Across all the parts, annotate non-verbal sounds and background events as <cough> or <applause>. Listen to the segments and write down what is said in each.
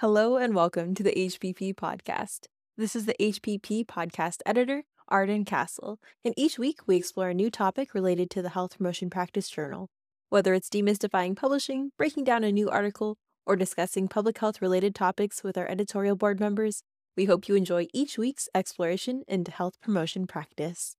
Hello and welcome to the HPP podcast. This is the HPP podcast editor, Arden Castle, and each week we explore a new topic related to the Health Promotion Practice Journal. Whether it's demystifying publishing, breaking down a new article, or discussing public health related topics with our editorial board members, we hope you enjoy each week's exploration into health promotion practice.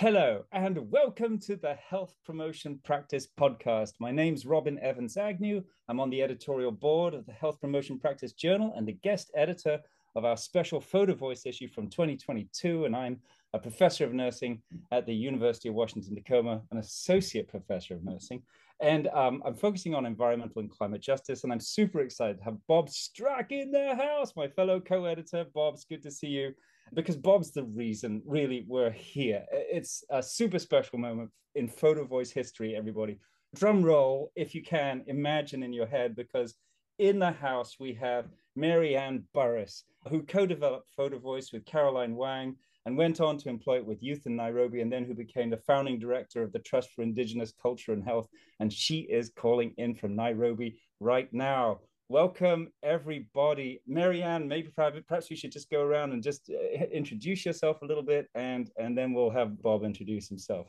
Hello, and welcome to the Health Promotion Practice Podcast. My name's Robin Evans Agnew. I'm on the editorial board of the Health Promotion Practice Journal and the guest editor of our special photo voice issue from 2022. And I'm a professor of nursing at the University of Washington Tacoma, an associate professor of nursing. And um, I'm focusing on environmental and climate justice. And I'm super excited to have Bob Strack in the house, my fellow co editor. Bob, it's good to see you because Bob's the reason really we're here. It's a super special moment in photo voice history, everybody. Drum roll, if you can, imagine in your head, because in the house we have Mary Ann Burris, who co developed Photo Voice with Caroline Wang and went on to employ it with youth in Nairobi, and then who became the founding director of the Trust for Indigenous Culture and Health. And she is calling in from Nairobi right now welcome everybody. Mary Ann, maybe perhaps you should just go around and just uh, introduce yourself a little bit, and and then we'll have Bob introduce himself.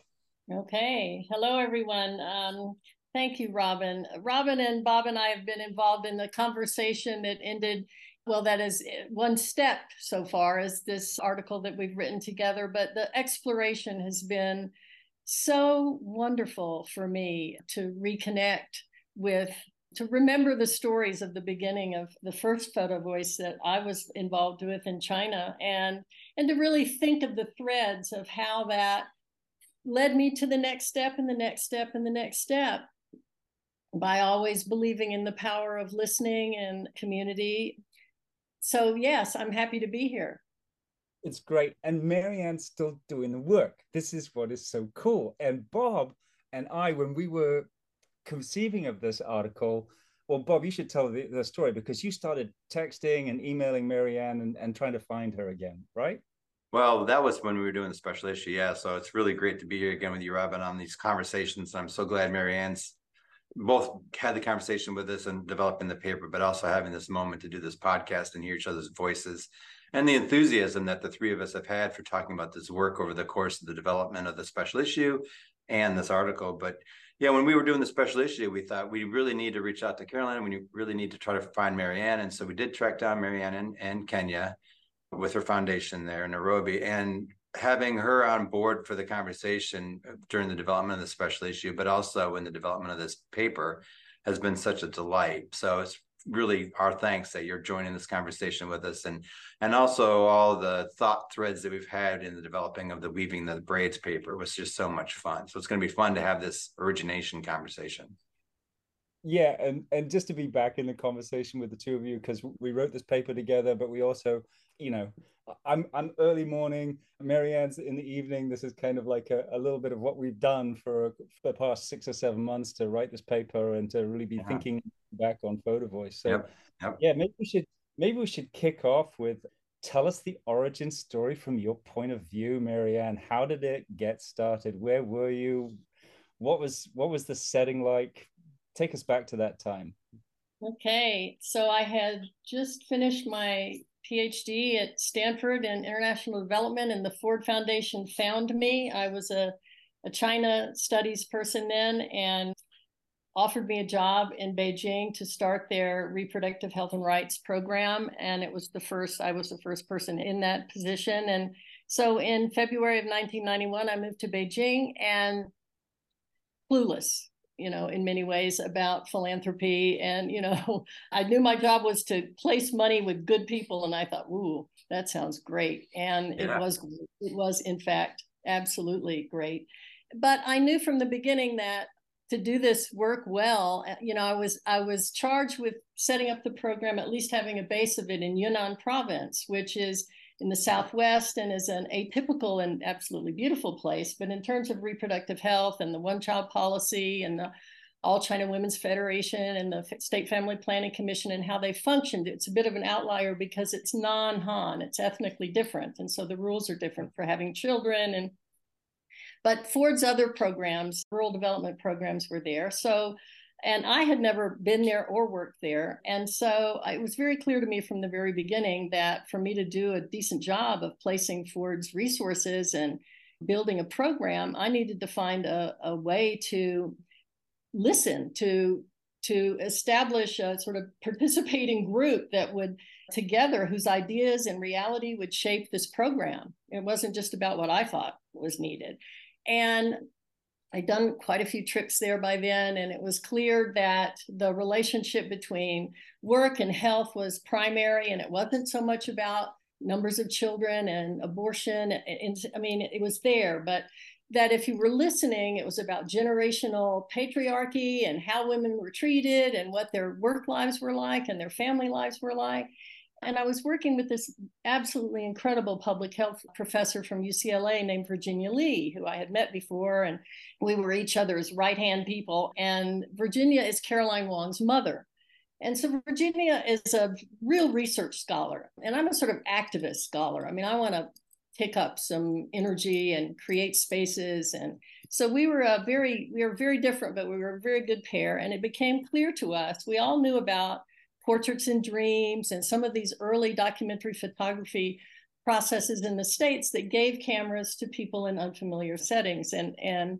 Okay. Hello, everyone. Um, thank you, Robin. Robin and Bob and I have been involved in the conversation that ended. Well, that is uh, one step so far as this article that we've written together, but the exploration has been so wonderful for me to reconnect with to remember the stories of the beginning of the first photo voice that I was involved with in China and and to really think of the threads of how that led me to the next step and the next step and the next step by always believing in the power of listening and community. So yes, I'm happy to be here. It's great. And Mary Ann's still doing the work. This is what is so cool. And Bob and I, when we were conceiving of this article, well, Bob, you should tell the, the story because you started texting and emailing Mary Ann and, and trying to find her again, right? Well, that was when we were doing the special issue. Yeah. So it's really great to be here again with you, Robin, on these conversations. I'm so glad Mary Ann's both had the conversation with us and developing the paper, but also having this moment to do this podcast and hear each other's voices and the enthusiasm that the three of us have had for talking about this work over the course of the development of the special issue and this article. But yeah, when we were doing the special issue, we thought we really need to reach out to Caroline. We really need to try to find Mary Ann. And so we did track down Mary Ann and, in Kenya with her foundation there in Nairobi. And having her on board for the conversation during the development of the special issue, but also in the development of this paper has been such a delight. So it's really our thanks that you're joining this conversation with us and and also all the thought threads that we've had in the developing of the weaving the braids paper was just so much fun. So it's going to be fun to have this origination conversation. Yeah and and just to be back in the conversation with the two of you because we wrote this paper together but we also you know i'm i'm early morning Mary Ann's in the evening this is kind of like a, a little bit of what we've done for, for the past six or seven months to write this paper and to really be uh-huh. thinking back on photo voice so yep. Yep. yeah maybe we should maybe we should kick off with tell us the origin story from your point of view Mary Ann how did it get started where were you what was what was the setting like take us back to that time. Okay, so I had just finished my PhD at Stanford in international development, and the Ford Foundation found me. I was a, a China studies person then and offered me a job in Beijing to start their reproductive health and rights program. And it was the first, I was the first person in that position. And so in February of 1991, I moved to Beijing and clueless you know, in many ways about philanthropy. And, you know, <laughs> I knew my job was to place money with good people. And I thought, ooh, that sounds great. And yeah. it was, it was in fact, absolutely great. But I knew from the beginning that to do this work well, uh, you know, I was I was charged with setting up the program, at least having a base of it in Yunnan province, which is in the Southwest and is an atypical and absolutely beautiful place. But in terms of reproductive health and the one child policy and the, All China Women's Federation and the State Family Planning Commission and how they functioned. It's a bit of an outlier because it's non Han, it's ethnically different. And so the rules are different for having children. And but Ford's other programs, rural development programs, were there. So and I had never been there or worked there. And so uh, it was very clear to me from the very beginning that for me to do a decent job of placing Ford's resources and building a program, I needed to find a, a way to listen to to establish a sort of participating group that would together whose ideas and reality would shape this program. It wasn't just about what I thought was needed. And I'd done quite a few trips there by then, and it was clear that the relationship between work and health was primary, and it wasn't so much about numbers of children and abortion. And, I mean, it was there, but that if you were listening, it was about generational patriarchy and how women were treated and what their work lives were like and their family lives were like. And I was working with this absolutely incredible public health professor from UCLA named Virginia Li, who I had met before, and we were each other's right hand people. And Virginia is Caroline Wang's mother. And so Virginia is a real research scholar, and I'm a sort of activist scholar. I mean, I want to pick up some energy and create spaces and so we were a very we were very different but we were a very good pair and it became clear to us we all knew about portraits and dreams and some of these early documentary photography processes in the states that gave cameras to people in unfamiliar settings. And and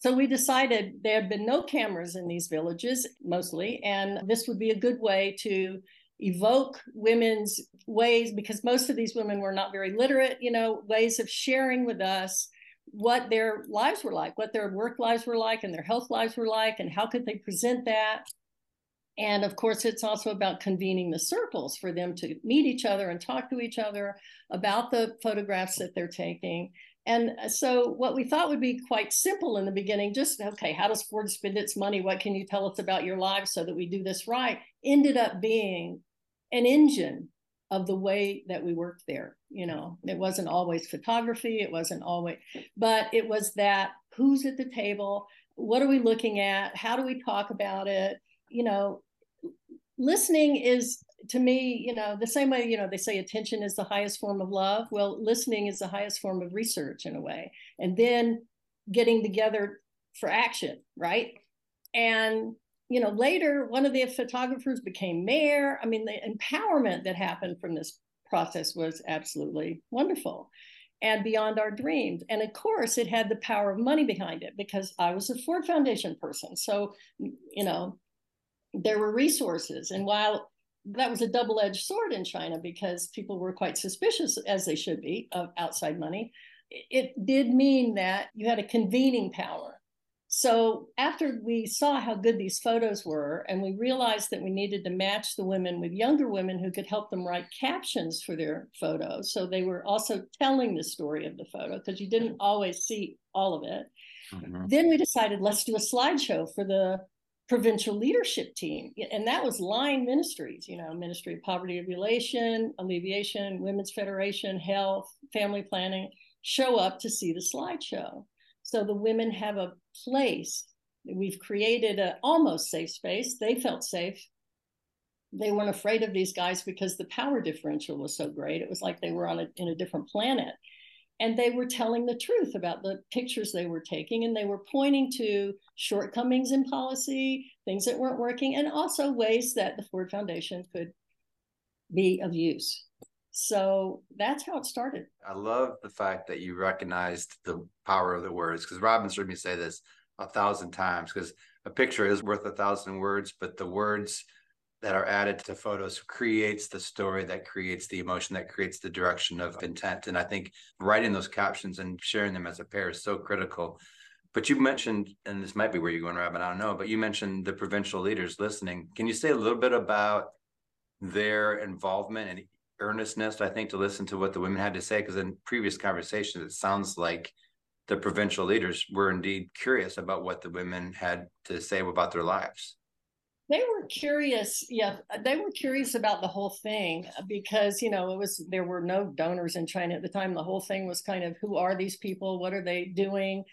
so we decided there had been no cameras in these villages mostly and this would be a good way to evoke women's ways because most of these women were not very literate you know ways of sharing with us what their lives were like what their work lives were like and their health lives were like and how could they present that and of course, it's also about convening the circles for them to meet each other and talk to each other about the photographs that they're taking. And so, what we thought would be quite simple in the beginning, just okay, how does Ford spend its money? What can you tell us about your lives so that we do this right? Ended up being an engine of the way that we worked there. You know, it wasn't always photography, it wasn't always, but it was that who's at the table? What are we looking at? How do we talk about it? You know, listening is to me, you know, the same way, you know, they say attention is the highest form of love. Well, listening is the highest form of research in a way. And then getting together for action, right? And, you know, later one of the photographers became mayor. I mean, the empowerment that happened from this process was absolutely wonderful and beyond our dreams. And of course, it had the power of money behind it because I was a Ford Foundation person. So, you know, there were resources. And while that was a double edged sword in China because people were quite suspicious, as they should be, of outside money, it did mean that you had a convening power. So after we saw how good these photos were, and we realized that we needed to match the women with younger women who could help them write captions for their photos. So they were also telling the story of the photo because you didn't always see all of it. Mm-hmm. Then we decided let's do a slideshow for the provincial leadership team. And that was line ministries, you know, Ministry of Poverty Alleviation, Alleviation, Women's Federation, Health, Family Planning, show up to see the slideshow. So the women have a place. We've created an almost safe space. They felt safe. They weren't afraid of these guys because the power differential was so great. It was like they were on a, in a different planet and they were telling the truth about the pictures they were taking and they were pointing to shortcomings in policy things that weren't working and also ways that the ford foundation could be of use. So that's how it started. I love the fact that you recognized the power of the words because robin's heard me say this a thousand times because a picture is worth a thousand words but the words that are added to photos creates the story that creates the emotion that creates the direction of intent. And i think writing those captions and sharing them as a pair is so critical. But you mentioned and this might be where you're going robin i don't know but you mentioned the provincial leaders listening. Can you say a little bit about their involvement and earnestness i think to listen to what the women had to say? Because in previous conversations it sounds like the provincial leaders were indeed curious about what the women had to say about their lives they were curious yeah they were curious about the whole thing uh, because you know it was there were no donors in china at the time the whole thing was kind of who are these people what are they doing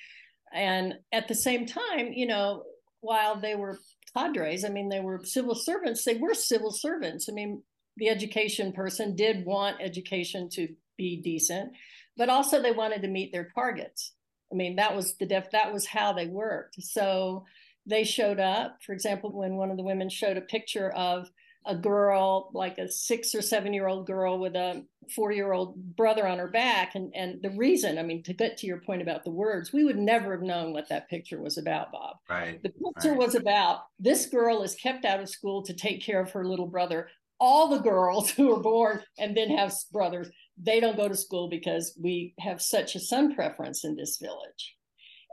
and at the same time you know while they were cadres, I mean, they were civil servants, they were civil servants. I mean, the education person did want education to be decent, but also they wanted to meet their targets. I mean, that was the def that was how they worked. So they showed up. For example, when one of the women showed a picture of a girl, like a six or seven year old girl with a four year old brother on her back. And, and the reason, I mean, to get to your point about the words, we would never have known what that picture was about, Bob. Right. The picture right. was about this girl is kept out of school to take care of her little brother. All the girls <laughs> who are born and then have brothers, they don't go to school because we have such a son preference in this village.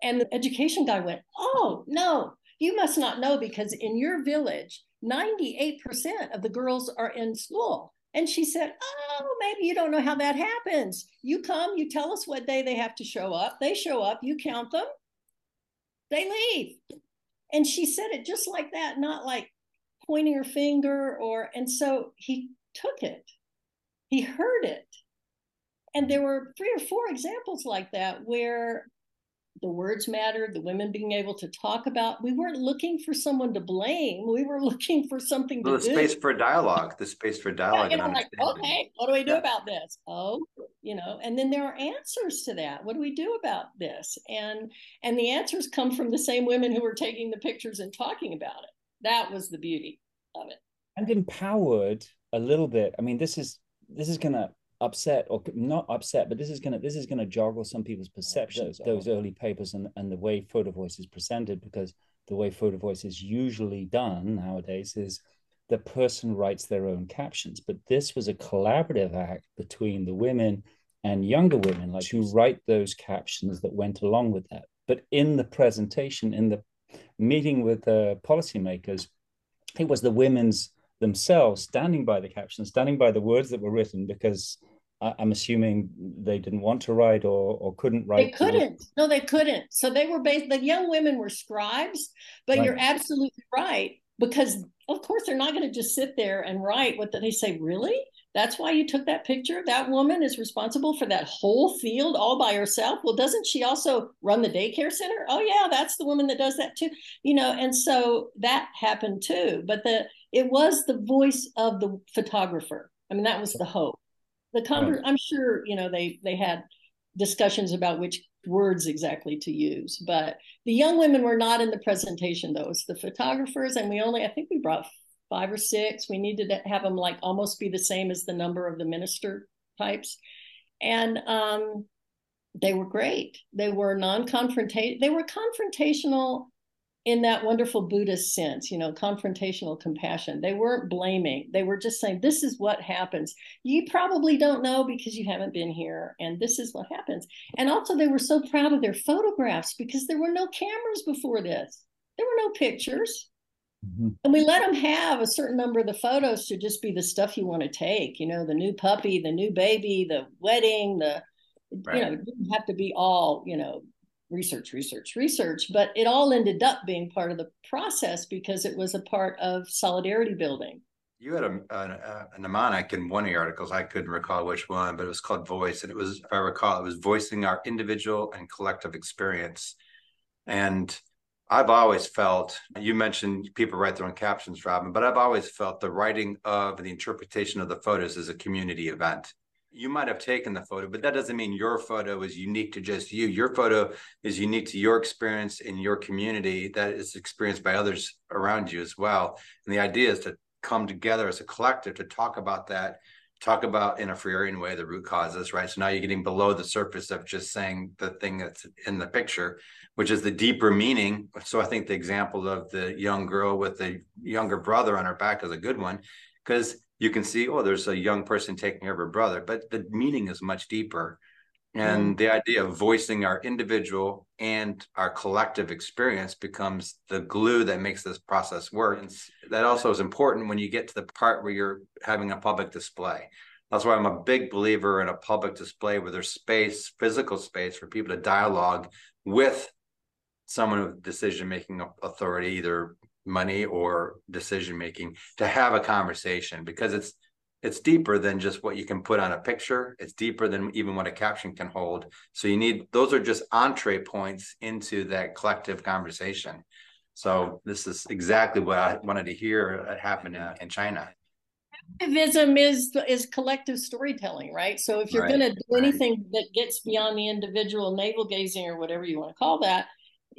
And the education guy went, Oh, no, you must not know because in your village, 98% of the girls are in school. And she said, Oh, maybe you don't know how that happens. You come, you tell us what day they have to show up. They show up, you count them, they leave. And she said it just like that, not like pointing her finger or, and so he took it, he heard it. And there were three or four examples like that where the words mattered, the women being able to talk about. We weren't looking for someone to blame. We were <laughs> looking for something well, to the do. space for dialogue, the space for dialogue. Yeah, you know, and like, okay, what do we do Yeah. about this? Oh, you know, and then there are answers to that. What do we do about this? And and the answers come from the same women who were taking the pictures and talking about it. That was the beauty of it. and empowered a little bit. I mean, this is this is gonna upset or not upset, but this is gonna this is gonna joggle some people's oh, perceptions. Those, those early papers and and the way photo voice is presented, because the way photo voice is usually done nowadays is the person writes their own captions. But this was a collaborative act between the women and younger women, like to write those captions that went along with that. But in the presentation, in the meeting with the policymakers, it was the women's themselves standing by the captions, standing by the words that were written, because I, am assuming they didn't want to write or, or couldn't write. They couldn't. No, they couldn't. So they were based, the young women were scribes, but Right. you're absolutely right. Because of course they're not going to just sit there and write what they say, really? That's why you took that picture? That woman is responsible for that whole field all by herself. Well, doesn't she also run the daycare center? Oh, yeah, that's the woman that does that too. You know, and so that happened too. But the it was the voice of the photographer. I mean, that was the hope. The conver- Right. I'm sure, you know, they they had discussions about which words exactly to use. But the young women were not in the presentation, though. It's the photographers, and we only, I think we brought five or six. We needed to have them like almost be the same as the number of the minister types. And um, they were great. They were non-confrontational. They were confrontational in that wonderful Buddhist sense, you know, confrontational compassion. They weren't blaming. They were just saying, this is what happens. You probably don't know because you haven't been here, and this is what happens. And also, they were so proud of their photographs because there were no cameras before this. There were no pictures. Mhm. And we let them have a certain number of the photos to just be the stuff you want to take, you know, the new puppy, the new baby, the wedding, the, Right. you know, it didn't have to be all, you know, research, research, research, but it all ended up being part of the process because it was a part of solidarity building. You had a, a, uh, a mnemonic in one of your articles. I couldn't recall which one, but it was called Voice. And it was, if I recall, it was voicing our individual and collective experience. And I've always felt, you mentioned people write their own captions, Robin, but I've always felt the writing of the interpretation of the photos is a community event. You might have taken the photo, but that doesn't mean your photo is unique to just you. Your photo is unique to your experience in your community that is experienced by others around you as well. And the idea is to come together as a collective to talk about that, talk about in a Freirian way the root causes, right? So now you're getting below the surface of just saying the thing that's in the picture, which is the deeper meaning. So I think the example of the young girl with the younger brother on her back is a good one because you can see, oh, there's a young person taking care of her brother, but the meaning is much deeper. And the idea of voicing our individual and our collective experience becomes the glue that makes this process work. And that also is important when you get to the part where you're having a public display. That's why I'm a big believer in a public display where there's space, physical space for people to dialogue with someone with decision making authority, either money or decision making, to have a conversation because it's it's deeper than just what you can put on a picture. It's deeper than even what a caption can hold. So you need those are just entree points into that collective conversation. So this is exactly what I wanted to hear happen in, in China. Activism is is collective storytelling, right? So if you're Right, going to do right. anything that gets beyond the individual navel gazing or whatever you want to call that,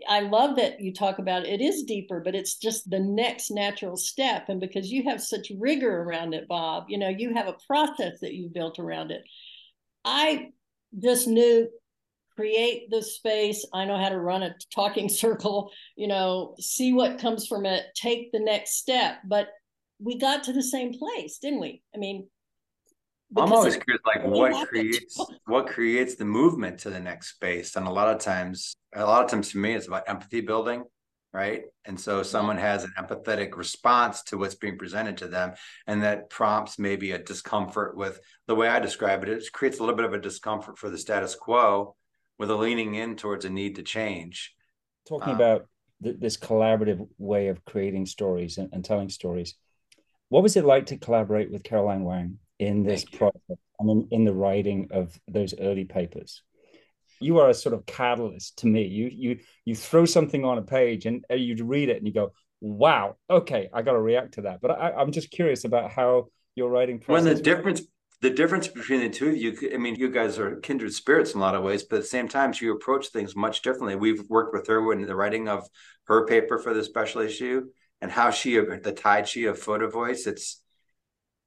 I love that you talk about it. It is deeper, but it's just the next natural step. And because you have such rigor around it, Bob, you know, you have a process that you built around it. I just knew create the space. I know how to run a talking <laughs> circle, you know, see what comes from it, take the next step. But we got to the same place, didn't we? I mean, I'm always curious, like what happened. creates what creates the movement to the next space, and a lot of times, a lot of times for me, it's about empathy building, right? And so someone has an empathetic response to what's being presented to them, and that prompts maybe a discomfort with the way I describe it. It creates a little bit of a discomfort for the status quo, with a leaning in towards a need to change. talking Um, about th- this collaborative way of creating stories and, and telling stories. What was it like to collaborate with Caroline Wang in this process and in, in the writing of those early papers? You are a sort of catalyst to me. You you you throw something on a page and you read it and you go, "Wow, okay, I got to react to that." But I, I'm just curious about how your writing process. When the difference, the difference between the two of you, I mean, you guys are kindred spirits in a lot of ways, but at the same time, you approach things much differently. We've worked with her in the writing of her paper for the special issue and how she, the Tai Chi of photo voice. It's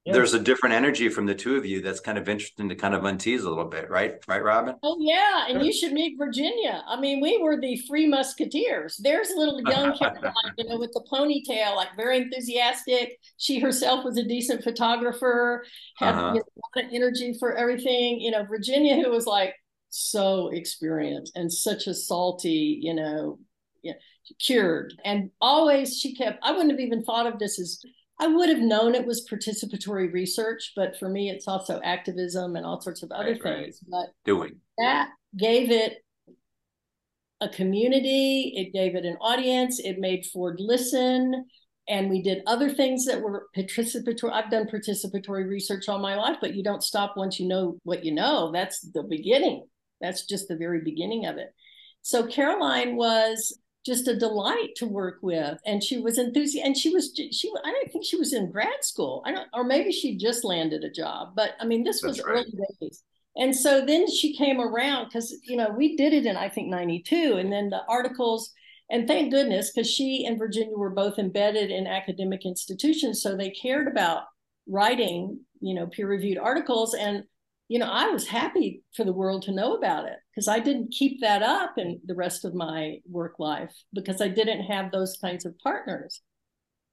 Yeah. there's a different energy from the two of you that's kind of interesting to kind of untease a little bit, right? Right, Robin? Oh yeah, and Sure. you should meet Virginia. I mean, we were the Free Musketeers. There's a little young <laughs> Caroline, you know, with the ponytail, like very enthusiastic. She herself was a decent photographer, had Uh-huh. you know, a lot of energy for everything. You know, Virginia, who was like so experienced and such a salty, you know, yeah, cured, and always she kept. I wouldn't have even thought of this as I would have known it was participatory research, but for me, it's also activism and all sorts of other Right, right. things. But Doing. that gave it a community, it gave it an audience, it made Ford listen. And we did other things that were participatory. I've done participatory research all my life, but you don't stop once you know what you know. That's the beginning. That's just the very beginning of it. So Caroline was just a delight to work with, and she was enthusiastic. And she was she. I don't think she was in grad school. I don't, or maybe she just landed a job. But I mean, this was right. early days. And so then she came around because you know we did it in I think '92, and then the articles. And thank goodness, because she and Virginia were both embedded in academic institutions, so they cared about writing, you know, peer-reviewed articles. And you know, I was happy for the world to know about it because I didn't keep that up in the rest of my work life because I didn't have those kinds of partners.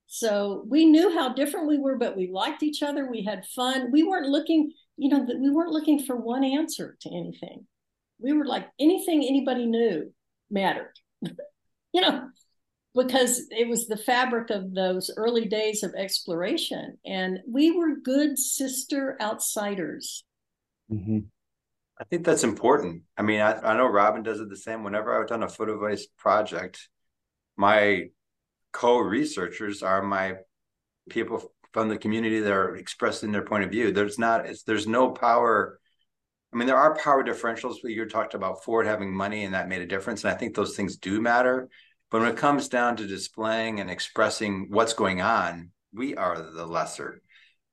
So we knew how different we were, but we liked each other. We had fun. We weren't looking, you know, we weren't looking for one answer to anything. We were like anything anybody knew mattered, <laughs> you know, because it was the fabric of those early days of exploration. And we were good sister outsiders. Mhm. I think that's important. I mean, I, I know Robin does it the same. Whenever I've done a photo voice project, my co-researchers are my people from the community that are expressing their point of view. There's not, there's no power. I mean, there are power differentials. You talked about Ford having money and that made a difference. And I think those things do matter. But when it comes down to displaying and expressing what's going on, we are the lesser.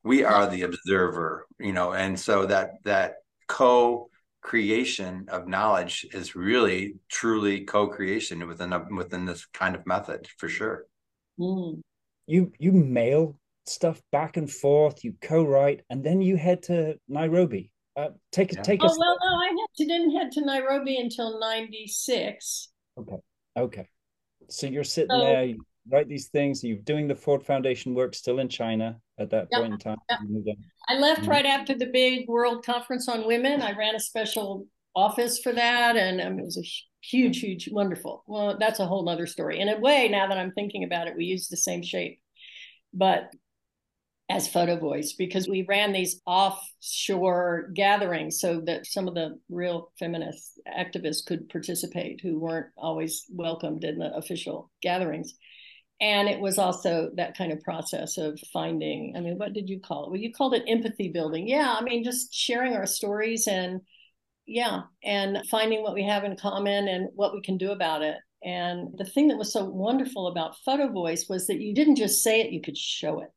We are the observer, you know, and so that that co-creation of knowledge is really truly co-creation within a, within this kind of method for sure. Mm. You you mail stuff back and forth. You co-write, and then you head to Nairobi. Uh, take Yeah. take Oh us. well, no, I had to, didn't head to Nairobi until '96. Okay. Okay. So you're sitting So- there, you write these things, you're doing the Ford Foundation work still in China at that Yep, point in time. yep. You moved on. I left Mhm. right after the big World Conference on Women. I ran a special office for that, and um, it was a huge, huge, wonderful. Well, that's a whole other story. In a way, now that I'm thinking about it, we used the same shape, but as photo voice because we ran these offshore gatherings so that some of the real feminist activists could participate who weren't always welcomed in the official gatherings and it was also that kind of process of finding i mean what did you call it well you called it empathy building yeah i mean just sharing our stories and yeah and finding what we have in common and what we can do about it And the thing that was so wonderful about Photo Voice was that you didn't just say it, you could show it.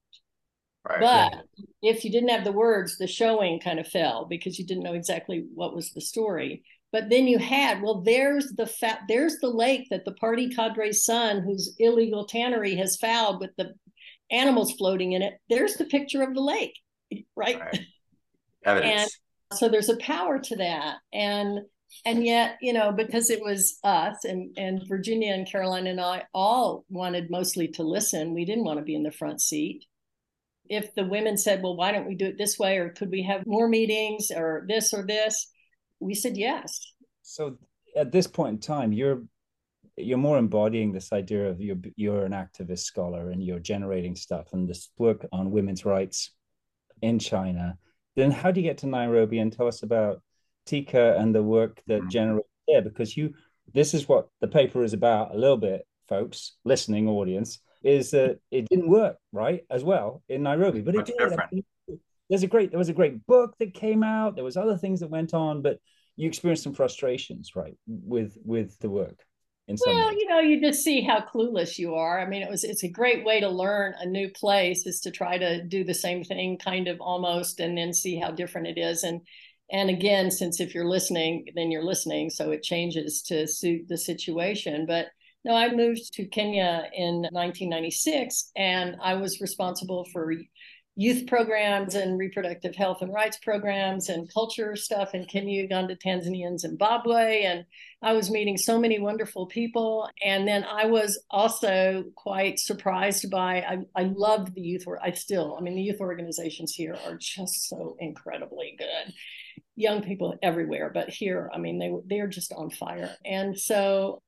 Right. But if you didn't have the words, the showing kind of fell because you didn't know exactly what was the story. But then you had, well, there's the fat, there's the lake that the party cadre's son, whose illegal tannery has fouled with the animals floating in it. There's the picture of the lake, right? right. <laughs> Evidence. And so there's a power to that. And and yet, you know, because it was us and and Virginia and Caroline and I all wanted mostly to listen. We didn't want to be in the front seat if the women said, well, why don't we do it this way? Or could we have more meetings or this or this? We said yes. So at this point in time, you're you're more embodying this idea of you're you're an activist scholar and you're generating stuff and this work on women's rights in China. Then how do you get to Nairobi and tell us about TICAH and the work that mm-hmm. generates there? Because you this is what the paper is about a little bit, folks, listening audience is that it didn't work right as well in Nairobi, but it did. There's a great there was a great book that came out. There was other things that went on, but you experienced some frustrations, right, with with the work. In some well, ways. you know, you just see how clueless you are. I mean, it was it's a great way to learn a new place is to try to do the same thing, kind of almost, and then see how different it is. And and again, since if you're listening, then you're listening, so it changes to suit the situation. But no, I moved to Kenya in 1996, and I was responsible for youth programs and reproductive health and rights programs and culture stuff in Kenya, Uganda, Tanzania, and Zimbabwe. And I was meeting so many wonderful people. And then I was also quite surprised by, I, I loved the youth. I still, I mean, the youth organizations here are just so incredibly good. Young people everywhere, but here, I mean, they they're just on fire. And so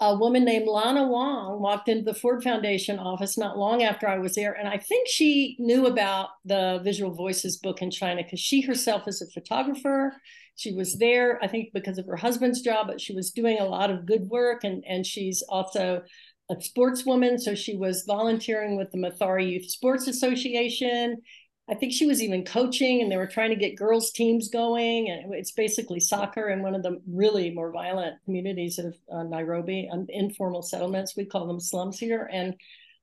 a woman named Lana Wong walked into the Ford Foundation office not long after I was there. And I think she knew about the Visual Voices book in China because she herself is a photographer. She was there, I think, because of her husband's job, but she was doing a lot of good work. And, and she's also a sportswoman. So she was volunteering with the Mathare Youth Sports Association. I think she was even coaching and they were trying to get girls teams going. And it's basically soccer in one of the really more violent communities of uh, Nairobi, um, informal settlements. We call them slums here and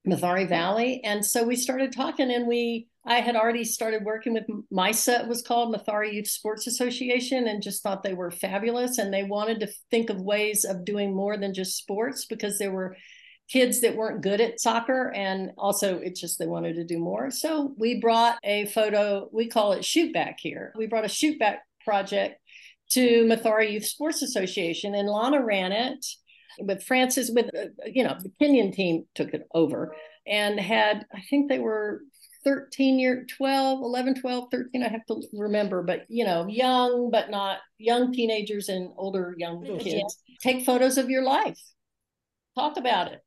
Mathare Valley. And so we started talking and we, I had already started working with MYSA, it was called Mathare Youth Sports Association, and just thought they were fabulous. And they wanted to think of ways of doing more than just sports because there were kids that weren't good at soccer and also it's just they wanted to do more. So we brought a photo we call it shoot back here. We brought a shoot back project to mathare youth sports association and lana ran it with francis with uh, you know the kenyan team took it over and had i think they were 13 year 12 11 12 13 i have to remember but you know young but not young teenagers and older young kids. Take photos of your life. Talk about it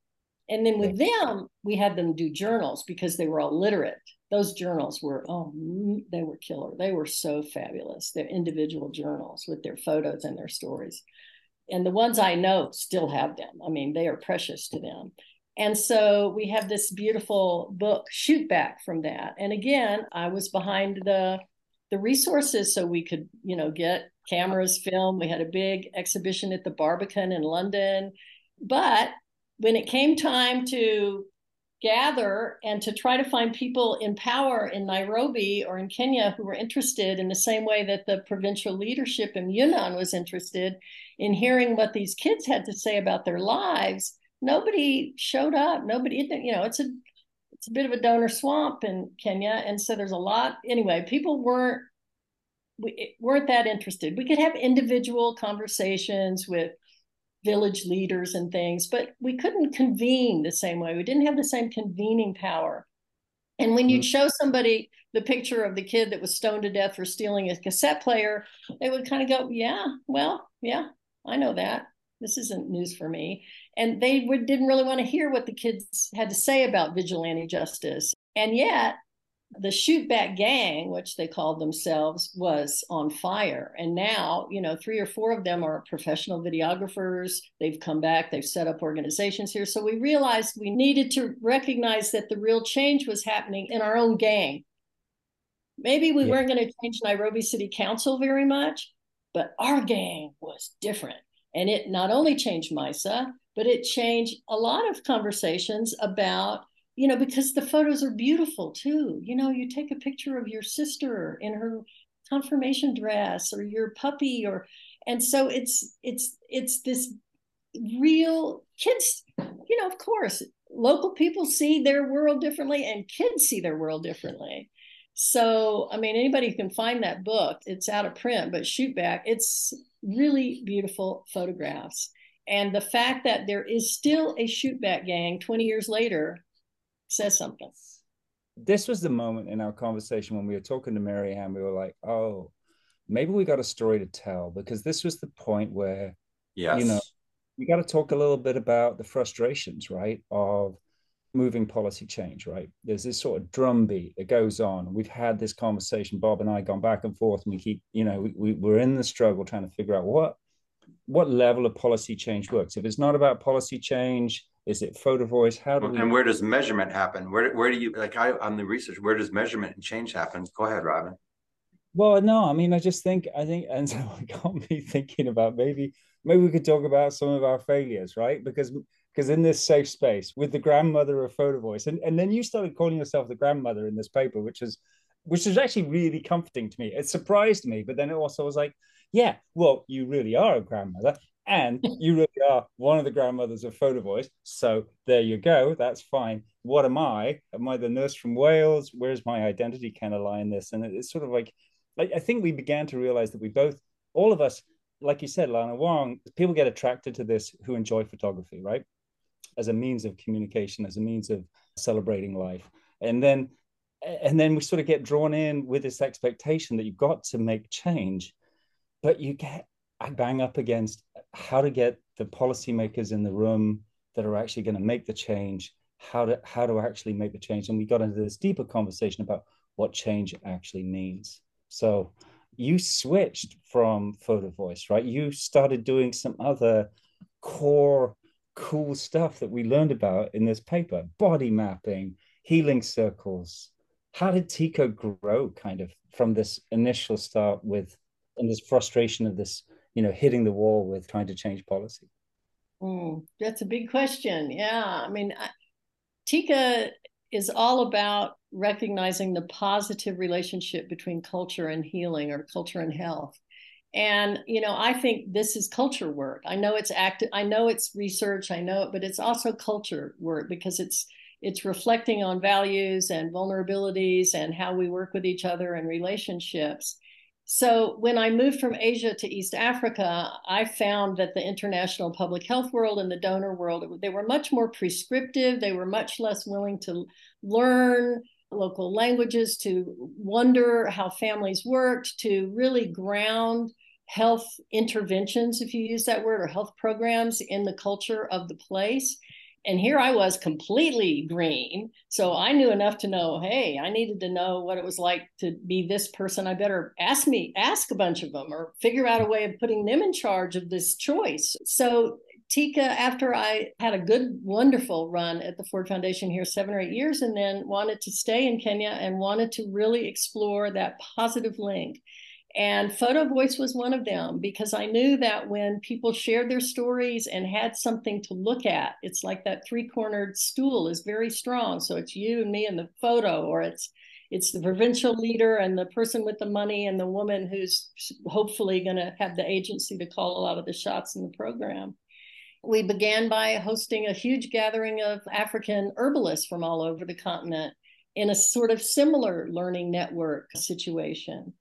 and then with them, we had them do journals because they were all literate. Those journals were, oh, mm, they were killer. They were so fabulous. They're individual journals with their photos and their stories. And the ones I know still have them. I mean, they are precious to them. And so we have this beautiful book, Shoot Back from that. And again, I was behind the the resources so we could, you know, get cameras, film. We had a big exhibition at the Barbican in London. But when it came time to gather and to try to find people in power in Nairobi or in Kenya who were interested in the same way that the provincial leadership in Yunnan was interested in hearing what these kids had to say about their lives, nobody showed up. Nobody, you know, it's a it's a bit of a donor swamp in Kenya, and so there's a lot. Anyway, people weren't weren't that interested. We could have individual conversations with village leaders and things, but we couldn't convene the same way. We didn't have the same convening power. And when you'd mm-hmm. show somebody the picture of the kid that was stoned to death for stealing a cassette player, they would kind of go, Yeah, well, yeah, I know that. This isn't news for me. And they would, didn't really want to hear what the kids had to say about vigilante justice. And yet, the shoot back gang which they called themselves was on fire. And now you know three or four of them are professional videographers. They've come back. They've set up organizations here. So we realized we needed to recognize that the real change was happening in our own gang. Maybe we yeah. weren't going to change nairobi city council very much but our gang was different. And it not only changed MYSA, but it changed a lot of conversations about you know because the photos are beautiful too. You know you take a picture of your sister in her confirmation dress or your puppy or and so it's it's it's this real kids you know of course local people see their world differently and kids see their world differently. So i mean anybody can find that book it's out of print but shoot back it's really beautiful photographs. And the fact that there is still a shoot back gang 20 years later says something. This was the moment in our conversation when we were talking to Mary Ann, we were like, oh, maybe we got a story to tell because this was the point where, yes. you know, we got to talk a little bit about the frustrations, right, of moving policy change, right? There's this sort of drumbeat that goes on. We've had this conversation, Bob and I gone back and forth, and we keep, you know, we, we, we're in the struggle trying to figure out what what level of policy change works. If it's not about policy change, is it photo voice? How do we... And where does measurement happen? Where where do you like I on the research, where does measurement and change happen? Go ahead, Robin. Well, no, I mean, I just think I think, and <laughs> so it got me thinking about maybe maybe we could talk about some of our failures, right? Because because in this safe space with the grandmother of photo voice, and, and then you started calling yourself the grandmother in this paper, which is which is actually really comforting to me. It surprised me, but then it also was like, yeah, well, you really are a grandmother and you really are one of the grandmothers of photo voice so there you go. That's fine. What am i? Am i the nurse from wales? Where's my identity kind of lie in this? And it's sort of like i think we began to realize that we both all of us like you said lana Wong, people get attracted to this who enjoy photography right? As a means of communication as a means of celebrating life. And then and then we sort of get drawn in with this expectation that you've got to make change but you get bang up against how to get the policymakers in the room that are actually going to make the change, how to how to actually make the change. And we got into this deeper conversation about what change actually means. So you switched from photo voice, right? You started doing some other core cool stuff that we learned about in this paper, body mapping, healing circles. How did TICAH grow kind of from this initial start with and this frustration of this you know hitting the wall with trying to change policy? Mm, that's a big question. Yeah i mean I, TICAH is all about recognizing the positive relationship between culture and healing or culture and health. And you know i think this is culture work. I know it's active i know it's research i know it but it's also culture work because it's it's reflecting on values and vulnerabilities and how we work with each other and relationships so when I moved from Asia to East Africa, I found that the international public health world and the donor world, they were much more prescriptive. They were much less willing to learn local languages, to wonder how families worked, to really ground health interventions, if you use that word, or health programs in the culture of the place and here I was completely green. So I knew enough to know, hey, I needed to know what it was like to be this person. I better ask me, ask a bunch of them or figure out a way of putting them in charge of this choice. So TICAH, after I had a good, wonderful run at the Ford Foundation here, seven or eight years, and then wanted to stay in Kenya and wanted to really explore that positive link and Photo Voice was one of them because I knew that when people shared their stories and had something to look at, it's like that three cornered stool is very strong. So it's you and me and the photo, or it's it's the provincial leader and the person with the money and the woman who's hopefully going to have the agency to call a lot of the shots in the program. We began by hosting a huge gathering of African herbalists from all over the continent in a sort of similar learning network situation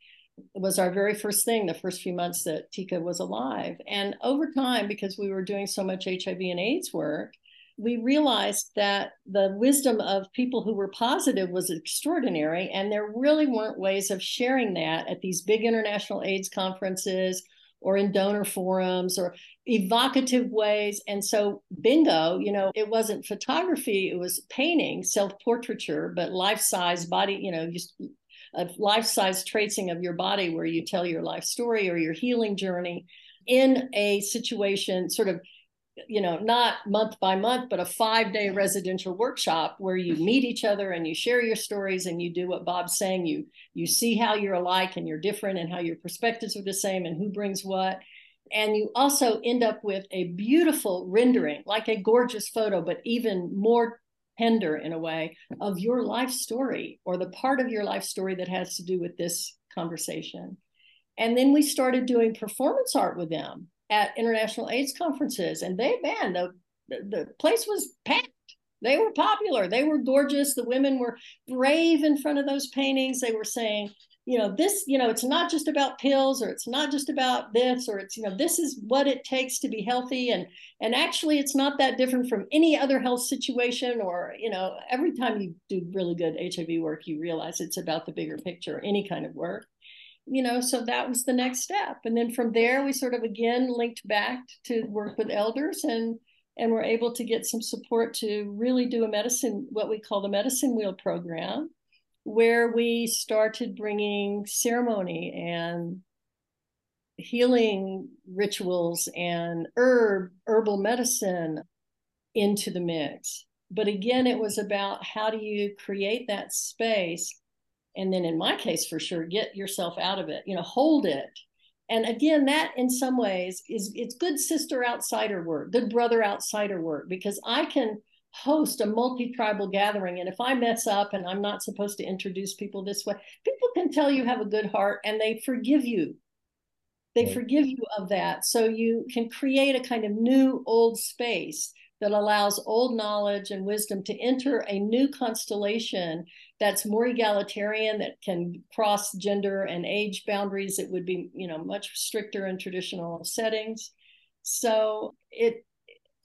was our very first thing the first few months that TICAH was alive. And over time, because we were doing so much HIV and AIDS work, we realized that the wisdom of people who were positive was extraordinary. And there really weren't ways of sharing that at these big international AIDS conferences or in donor forums or evocative ways. And so, bingo, you know, it wasn't photography, it was painting, self portraiture, but life size body, you know, just a life-size tracing of your body where you tell your life story or your healing journey in a situation sort of you know not month by month but a five day residential workshop where you meet each other and you share your stories and you do what bob's saying. You you see how you're alike and you're different and how your perspectives are the same and who brings what. And you also end up with a beautiful rendering, like a gorgeous photo, but even more tender in a way of your life story or the part of your life story that has to do with this conversation. And then we started doing performance art with them at international AIDS conferences. And they, man, the, the place was packed. They were popular. They were gorgeous. The women were brave in front of those paintings. They were saying, you know this you know it's not just about pills or it's not just about this or it's you know this is what it takes to be healthy. And and actually it's not that different from any other health situation or you know every time you do really good hiv work you realize it's about the bigger picture any kind of work you know so that was the next step. And then from there we sort of again linked back to work with elders and and we're able to get some support to really do a medicine what we call the medicine wheel program where we started bringing ceremony and healing rituals and herb herbal medicine into the mix. But again it was about how do you create that space and then in my case for sure get yourself out of it you know hold it. And again that in some ways is it's good sister outsider work good brother outsider work because i can host a multi-tribal gathering. And if i mess up and i'm not supposed to introduce people this way people can tell you have a good heart and they forgive you. They right. forgive you of that. So you can create a kind of new old space that allows old knowledge and wisdom to enter a new constellation that's more egalitarian that can cross gender and age boundaries. That would be you know much stricter in traditional settings. So it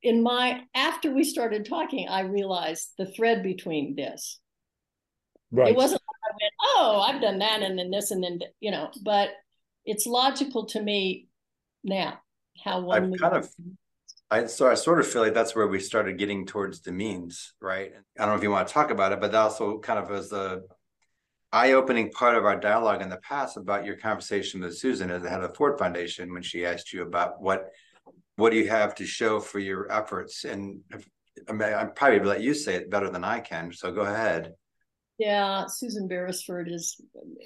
in my after we started talking, I realized the thread between this. Right. It wasn't like I went, oh, I've done that and then this and then you know, but it's logical to me now how one I've kind of I so I sort of feel like that's where we started getting towards the means, right? I don't know if you want to talk about it, but that also kind of was the eye-opening part of our dialogue in the past about your conversation with Susan as the head of the Ford Foundation when she asked you about what what do you have to show for your efforts? And I mean, I'm probably let you say it better than I can. So go ahead. Yeah, Susan Beresford is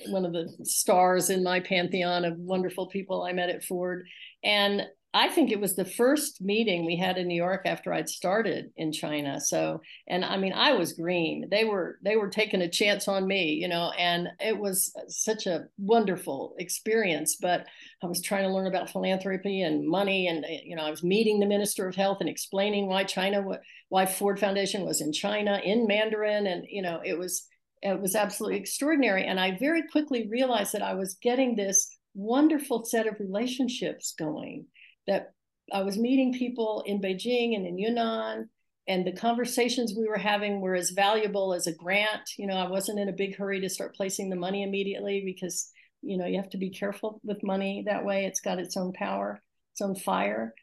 one of the stars in my pantheon of wonderful people I met at Ford. And I think it was the first meeting we had in New York after I'd started in China. So, and I mean, I was green. They were they were taking a chance on me, you know, and it was such a wonderful experience. But I was trying to learn about philanthropy and money, and you know, I was meeting the Minister of Health and explaining why China, why Ford Foundation was in China in Mandarin, and you know, it was it was absolutely extraordinary. And I very quickly realized that I was getting this wonderful set of relationships going that I was meeting people in Beijing and in Yunnan, and the conversations we were having were as valuable as a grant. You know, I wasn't in a big hurry to start placing the money immediately because, you know, you have to be careful with money that way. It's got its own power, its own fire.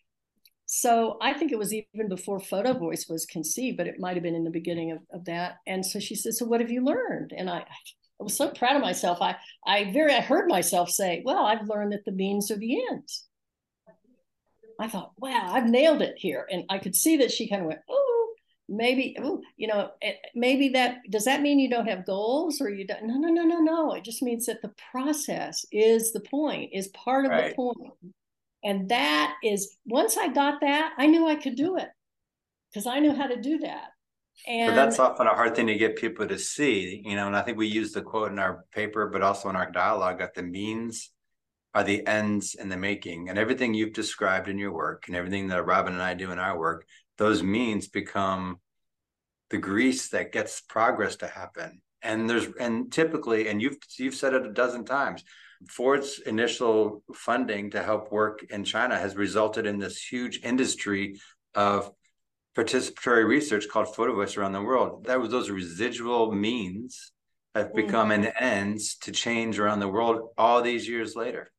So I think it was even before Photovoice was conceived, but it might have been in the beginning of, of that. And so she said, So what have you learned? And I, I was so proud of myself. I I very I heard myself say, Well, I've learned that the means are the ends. I thought, wow, I've nailed it here. And I could see that she kind of went, oh, maybe, oh, you know, eh, maybe that does that mean you don't have goals or you don't? No, no, no, no, no. It just means that the process is the point, is part of right. the point. And that is once I got that, I knew I could do it because I knew how to do that. And but that's often a hard thing to get people to see, you know. And I think we use the quote in our paper, but also in our dialogue that the means are the ends in the making. And everything you've described in your work and everything that Robin and I do in our work, those means become the grease that gets progress to happen. And there's and typically, and you've you've said it a dozen times, Ford's initial funding to help work in China has resulted in this huge industry of participatory research called Photovoice around the world. That was those residual means have mm. become mm-hmm. an ends to change around the world all these years later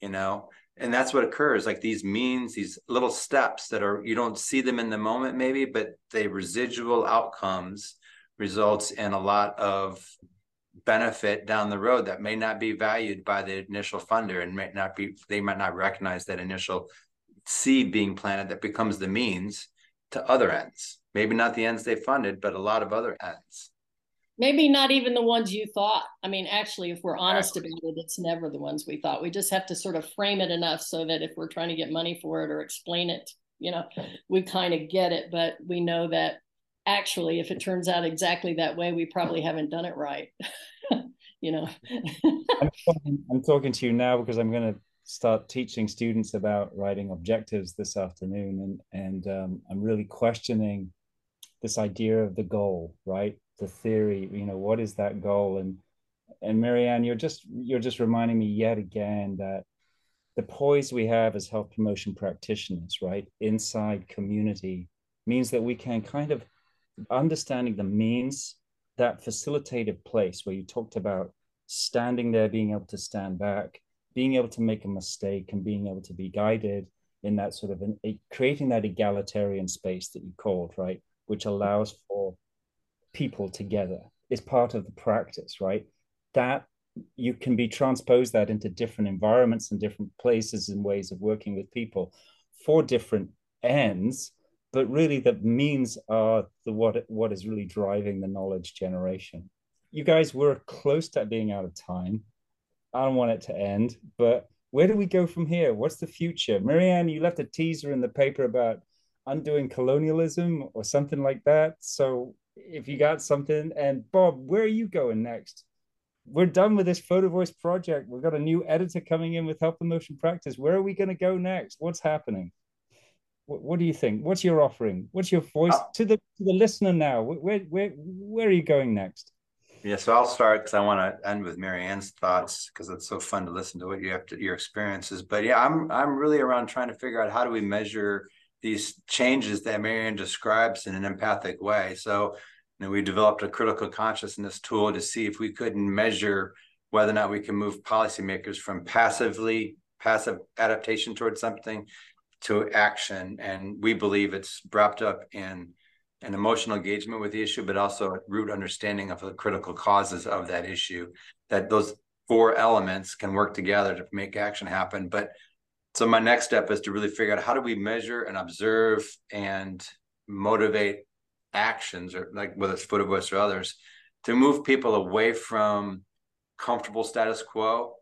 you know? And that's what occurs like these means these little steps that are you don't see them in the moment maybe but the residual outcomes results in a lot of benefit down the road that may not be valued by the initial funder and might not be they might not recognize that initial seed being planted that becomes the means to other ends. Maybe not the ends they funded but a lot of other ends maybe not even the ones you thought. I mean, actually, if we're honest about it, it's never the ones we thought. We just have to sort of frame it enough so that if we're trying to get money for it or explain it, you know, we kind of get it. But we know that actually, if it turns out exactly that way, we probably haven't done it right. <laughs> you know, <laughs> I'm, talking, I'm talking to you now because I'm going to start teaching students about writing objectives this afternoon, and and um, I'm really questioning this idea of the goal, right? The theory you know what is that goal? And and Mary Ann you're just you're just reminding me yet again that the poise we have as health promotion practitioners right inside community means that we can kind of understanding the means that facilitative place where you talked about standing there being able to stand back being able to make a mistake and being able to be guided in that sort of an, creating that egalitarian space that you called right which allows for people together is part of the practice, right? That you can be transposed that into different environments and different places and ways of working with people for different ends but really the means are the what what is really driving the knowledge generation. You guys were close to being out of time. I don't want it to end but where do we go from here? What's the future? Mary Ann you left a teaser in the paper about undoing colonialism or something like that. So if you got something. And Bob, where are you going next? We're done with this photo voice project. We've got a new editor coming in with Health Promotion Practice. Where are we going to go next? What's happening? What, what, do you think? What's your offering? What's your voice uh, to the to the listener now? Where where where are you going next? Yeah, so I'll start because I want to end with Mary Ann's thoughts because it's so fun to listen to what you have to your experiences. But yeah, I'm I'm really around trying to figure out how do we measure these changes that Mary Ann describes in an empathic way. So, you know, we developed a critical consciousness tool to see if we couldn't measure whether or not we can move policymakers from passively passive adaptation towards something to action. And we believe it's wrapped up in an emotional engagement with the issue, but also a root understanding of the critical causes of that issue. That those four elements can work together to make action happen. But so my next step is to really figure out how do we measure and observe and motivate actions or like whether it's photo voice or others to move people away from comfortable status quo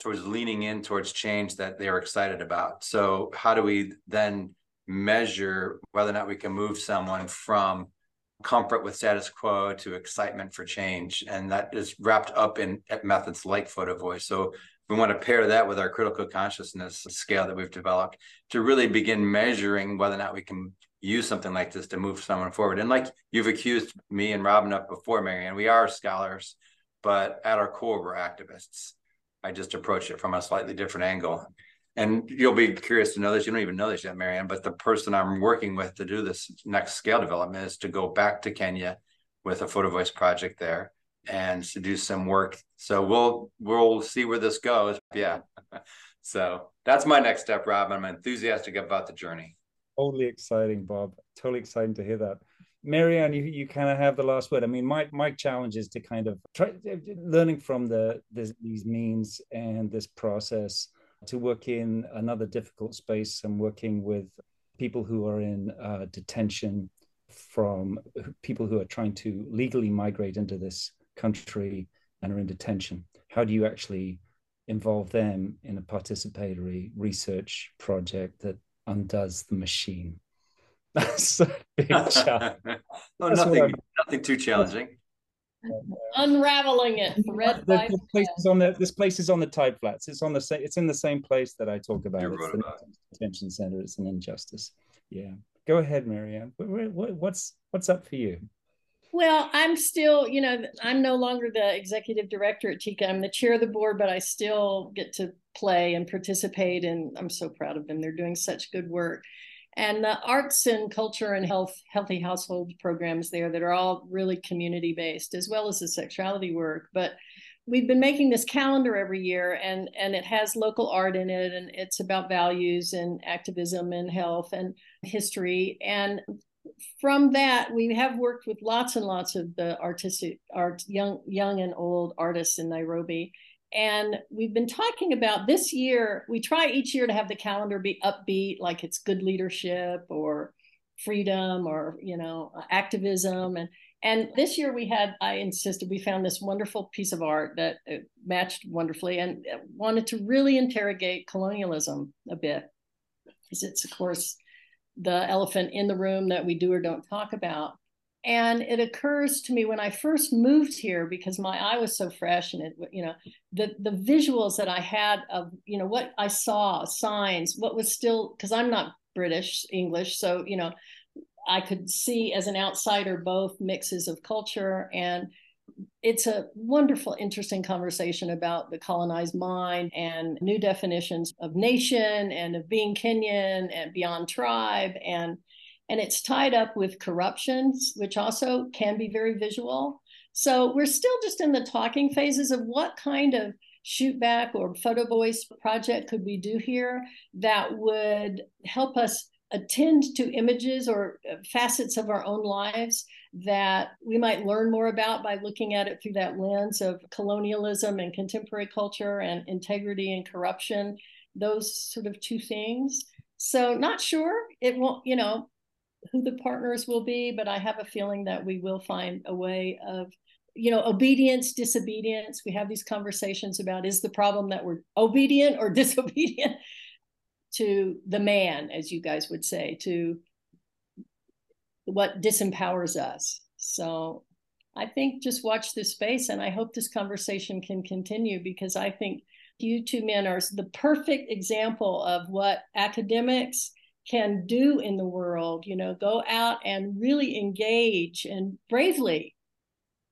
towards leaning in towards change that they're excited about. So how do we then measure whether or not we can move someone from comfort with status quo to excitement for change? And that is wrapped up in methods like photo voice. So we want to pair that with our critical consciousness scale that we've developed to really begin measuring whether or not we can use something like this to move someone forward. And like you've accused me and Robin up before, Mary Ann, we are scholars, but at our core, we're activists. I just approach it from a slightly different angle. And you'll be curious to know this. You don't even know this yet, Mary Ann, but the person I'm working with to do this next scale development is to go back to Kenya with a photo voice project there and to do some work. So we'll we'll see where this goes. <laughs> Yeah. so that's my next step, Rob. I'm enthusiastic about the journey. Totally exciting, Bob. Totally exciting to hear that. Mary Ann, you, you kind of have the last word. I mean, my my challenge is to kind of try learning from the this, these means and this process to work in another difficult space and working with people who are in uh, detention from people who are trying to legally migrate into this country and are in detention? How do you actually involve them in a participatory research project that undoes the machine? <laughs> That's a big <laughs> challenge. no, nothing, nothing too challenging. Unraveling it, thread by this place is on the this place is on the tide flats. It's on the same. It's in the same place that I talk about. You it's the about detention center. It's an injustice. Yeah. Go ahead, Mary Ann. What's what's up for you? Well, I'm still, you know, I'm no longer the executive director at TICAH. I'm the chair of the board, but I still get to play and participate. And I'm so proud of them. They're doing such good work. And the arts and culture and health, healthy household programs there that are all really community based, as well as the sexuality work. But we've been making this calendar every year and and it has local art in it and it's about values and activism and health and history and from that, we have worked with lots and lots of the artistic art, young, young and old artists in Nairobi. And we've been talking about this year, we try each year to have the calendar be upbeat, like it's good leadership or freedom or, you know, activism. And, And this year we had, I insisted, we found this wonderful piece of art that uh, matched wonderfully and wanted to really interrogate colonialism a bit. Because it's, of course, the elephant in the room that we do or don't talk about. And it occurs to me when I first moved here because my eye was so fresh and it, you know, the the visuals that I had of, you know, what I saw, signs, what was still because I'm not British English, so you know, I could see as an outsider both mixes of culture and it's a wonderful, interesting conversation about the colonized mind and new definitions of nation and of being Kenyan and beyond tribe. And, and it's tied up with corruptions, which also can be very visual. So we're still just in the talking phases of what kind of shoot back or photo voice project could we do here that would help us attend to images or uh, facets of our own lives that we might learn more about by looking at it through that lens of colonialism and contemporary culture and integrity and corruption, those sort of two things. So, not sure it won't, you know, who the partners will be, but I have a feeling that we will find a way of you know obedience disobedience we have these conversations about is the problem that we're obedient or <laughs> disobedient to the man, as you guys would say, to what disempowers us. So I think just watch this space, and I hope this conversation can continue because I think you two men are the perfect example of what academics can do in the world. You know, go out and really engage and bravely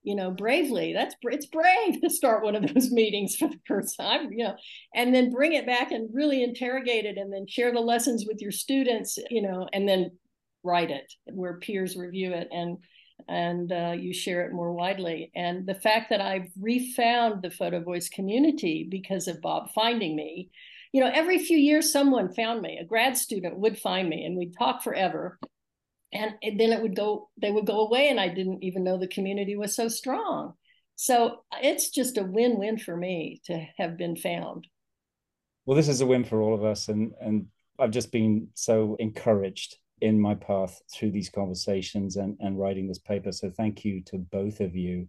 you know, bravely. That's it's brave to start one of those <laughs> meetings for the first time, you know, and then bring it back and really interrogate it, and then share the lessons with your students, you know, and then write it where peers review it and and uh, you share it more widely. And the fact that I've refound the photo voice community because of Bob finding me, you know, every few years someone found me, a grad student would find me, and we'd talk forever. And then it would go they would go away and i didn't even know the community was so strong. So it's just a win-win for me to have been found. Well this is a win for all of us and and i've just been so encouraged in my path through these conversations and and writing this paper so thank you to both of you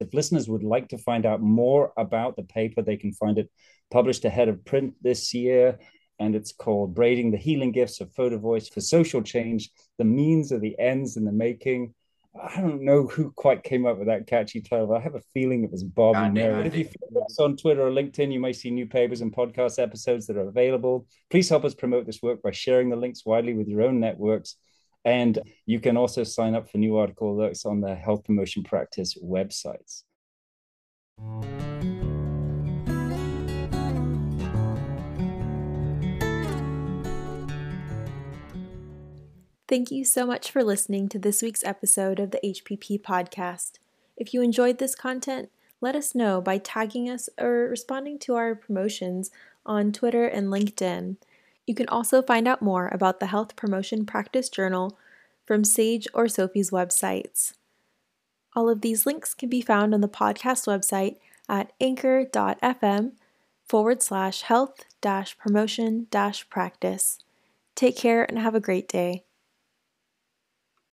if listeners would like to find out more about the paper they can find it published ahead of print this year and it's called Braiding the Healing Gifts of Photovoice for Social Change The Means of the Ends in the Making. I don't know who quite came up with that catchy title. I have a feeling it was Bob and Mary. If you follow us on Twitter or LinkedIn, you may see new papers and podcast episodes that are available. Please help us promote this work by sharing the links widely with your own networks. And you can also sign up for new article alerts on the Health Promotion Practice websites. Thank you so much for listening to this week's episode of the HPP podcast. If you enjoyed this content, let us know by tagging us or responding to our promotions on Twitter and LinkedIn. You can also find out more about the Health Promotion Practice Journal from Sage or SOPHE's websites. All of these links can be found on the podcast website at anchor.fm forward slash health dash promotion dash practice. Take care and have a great day.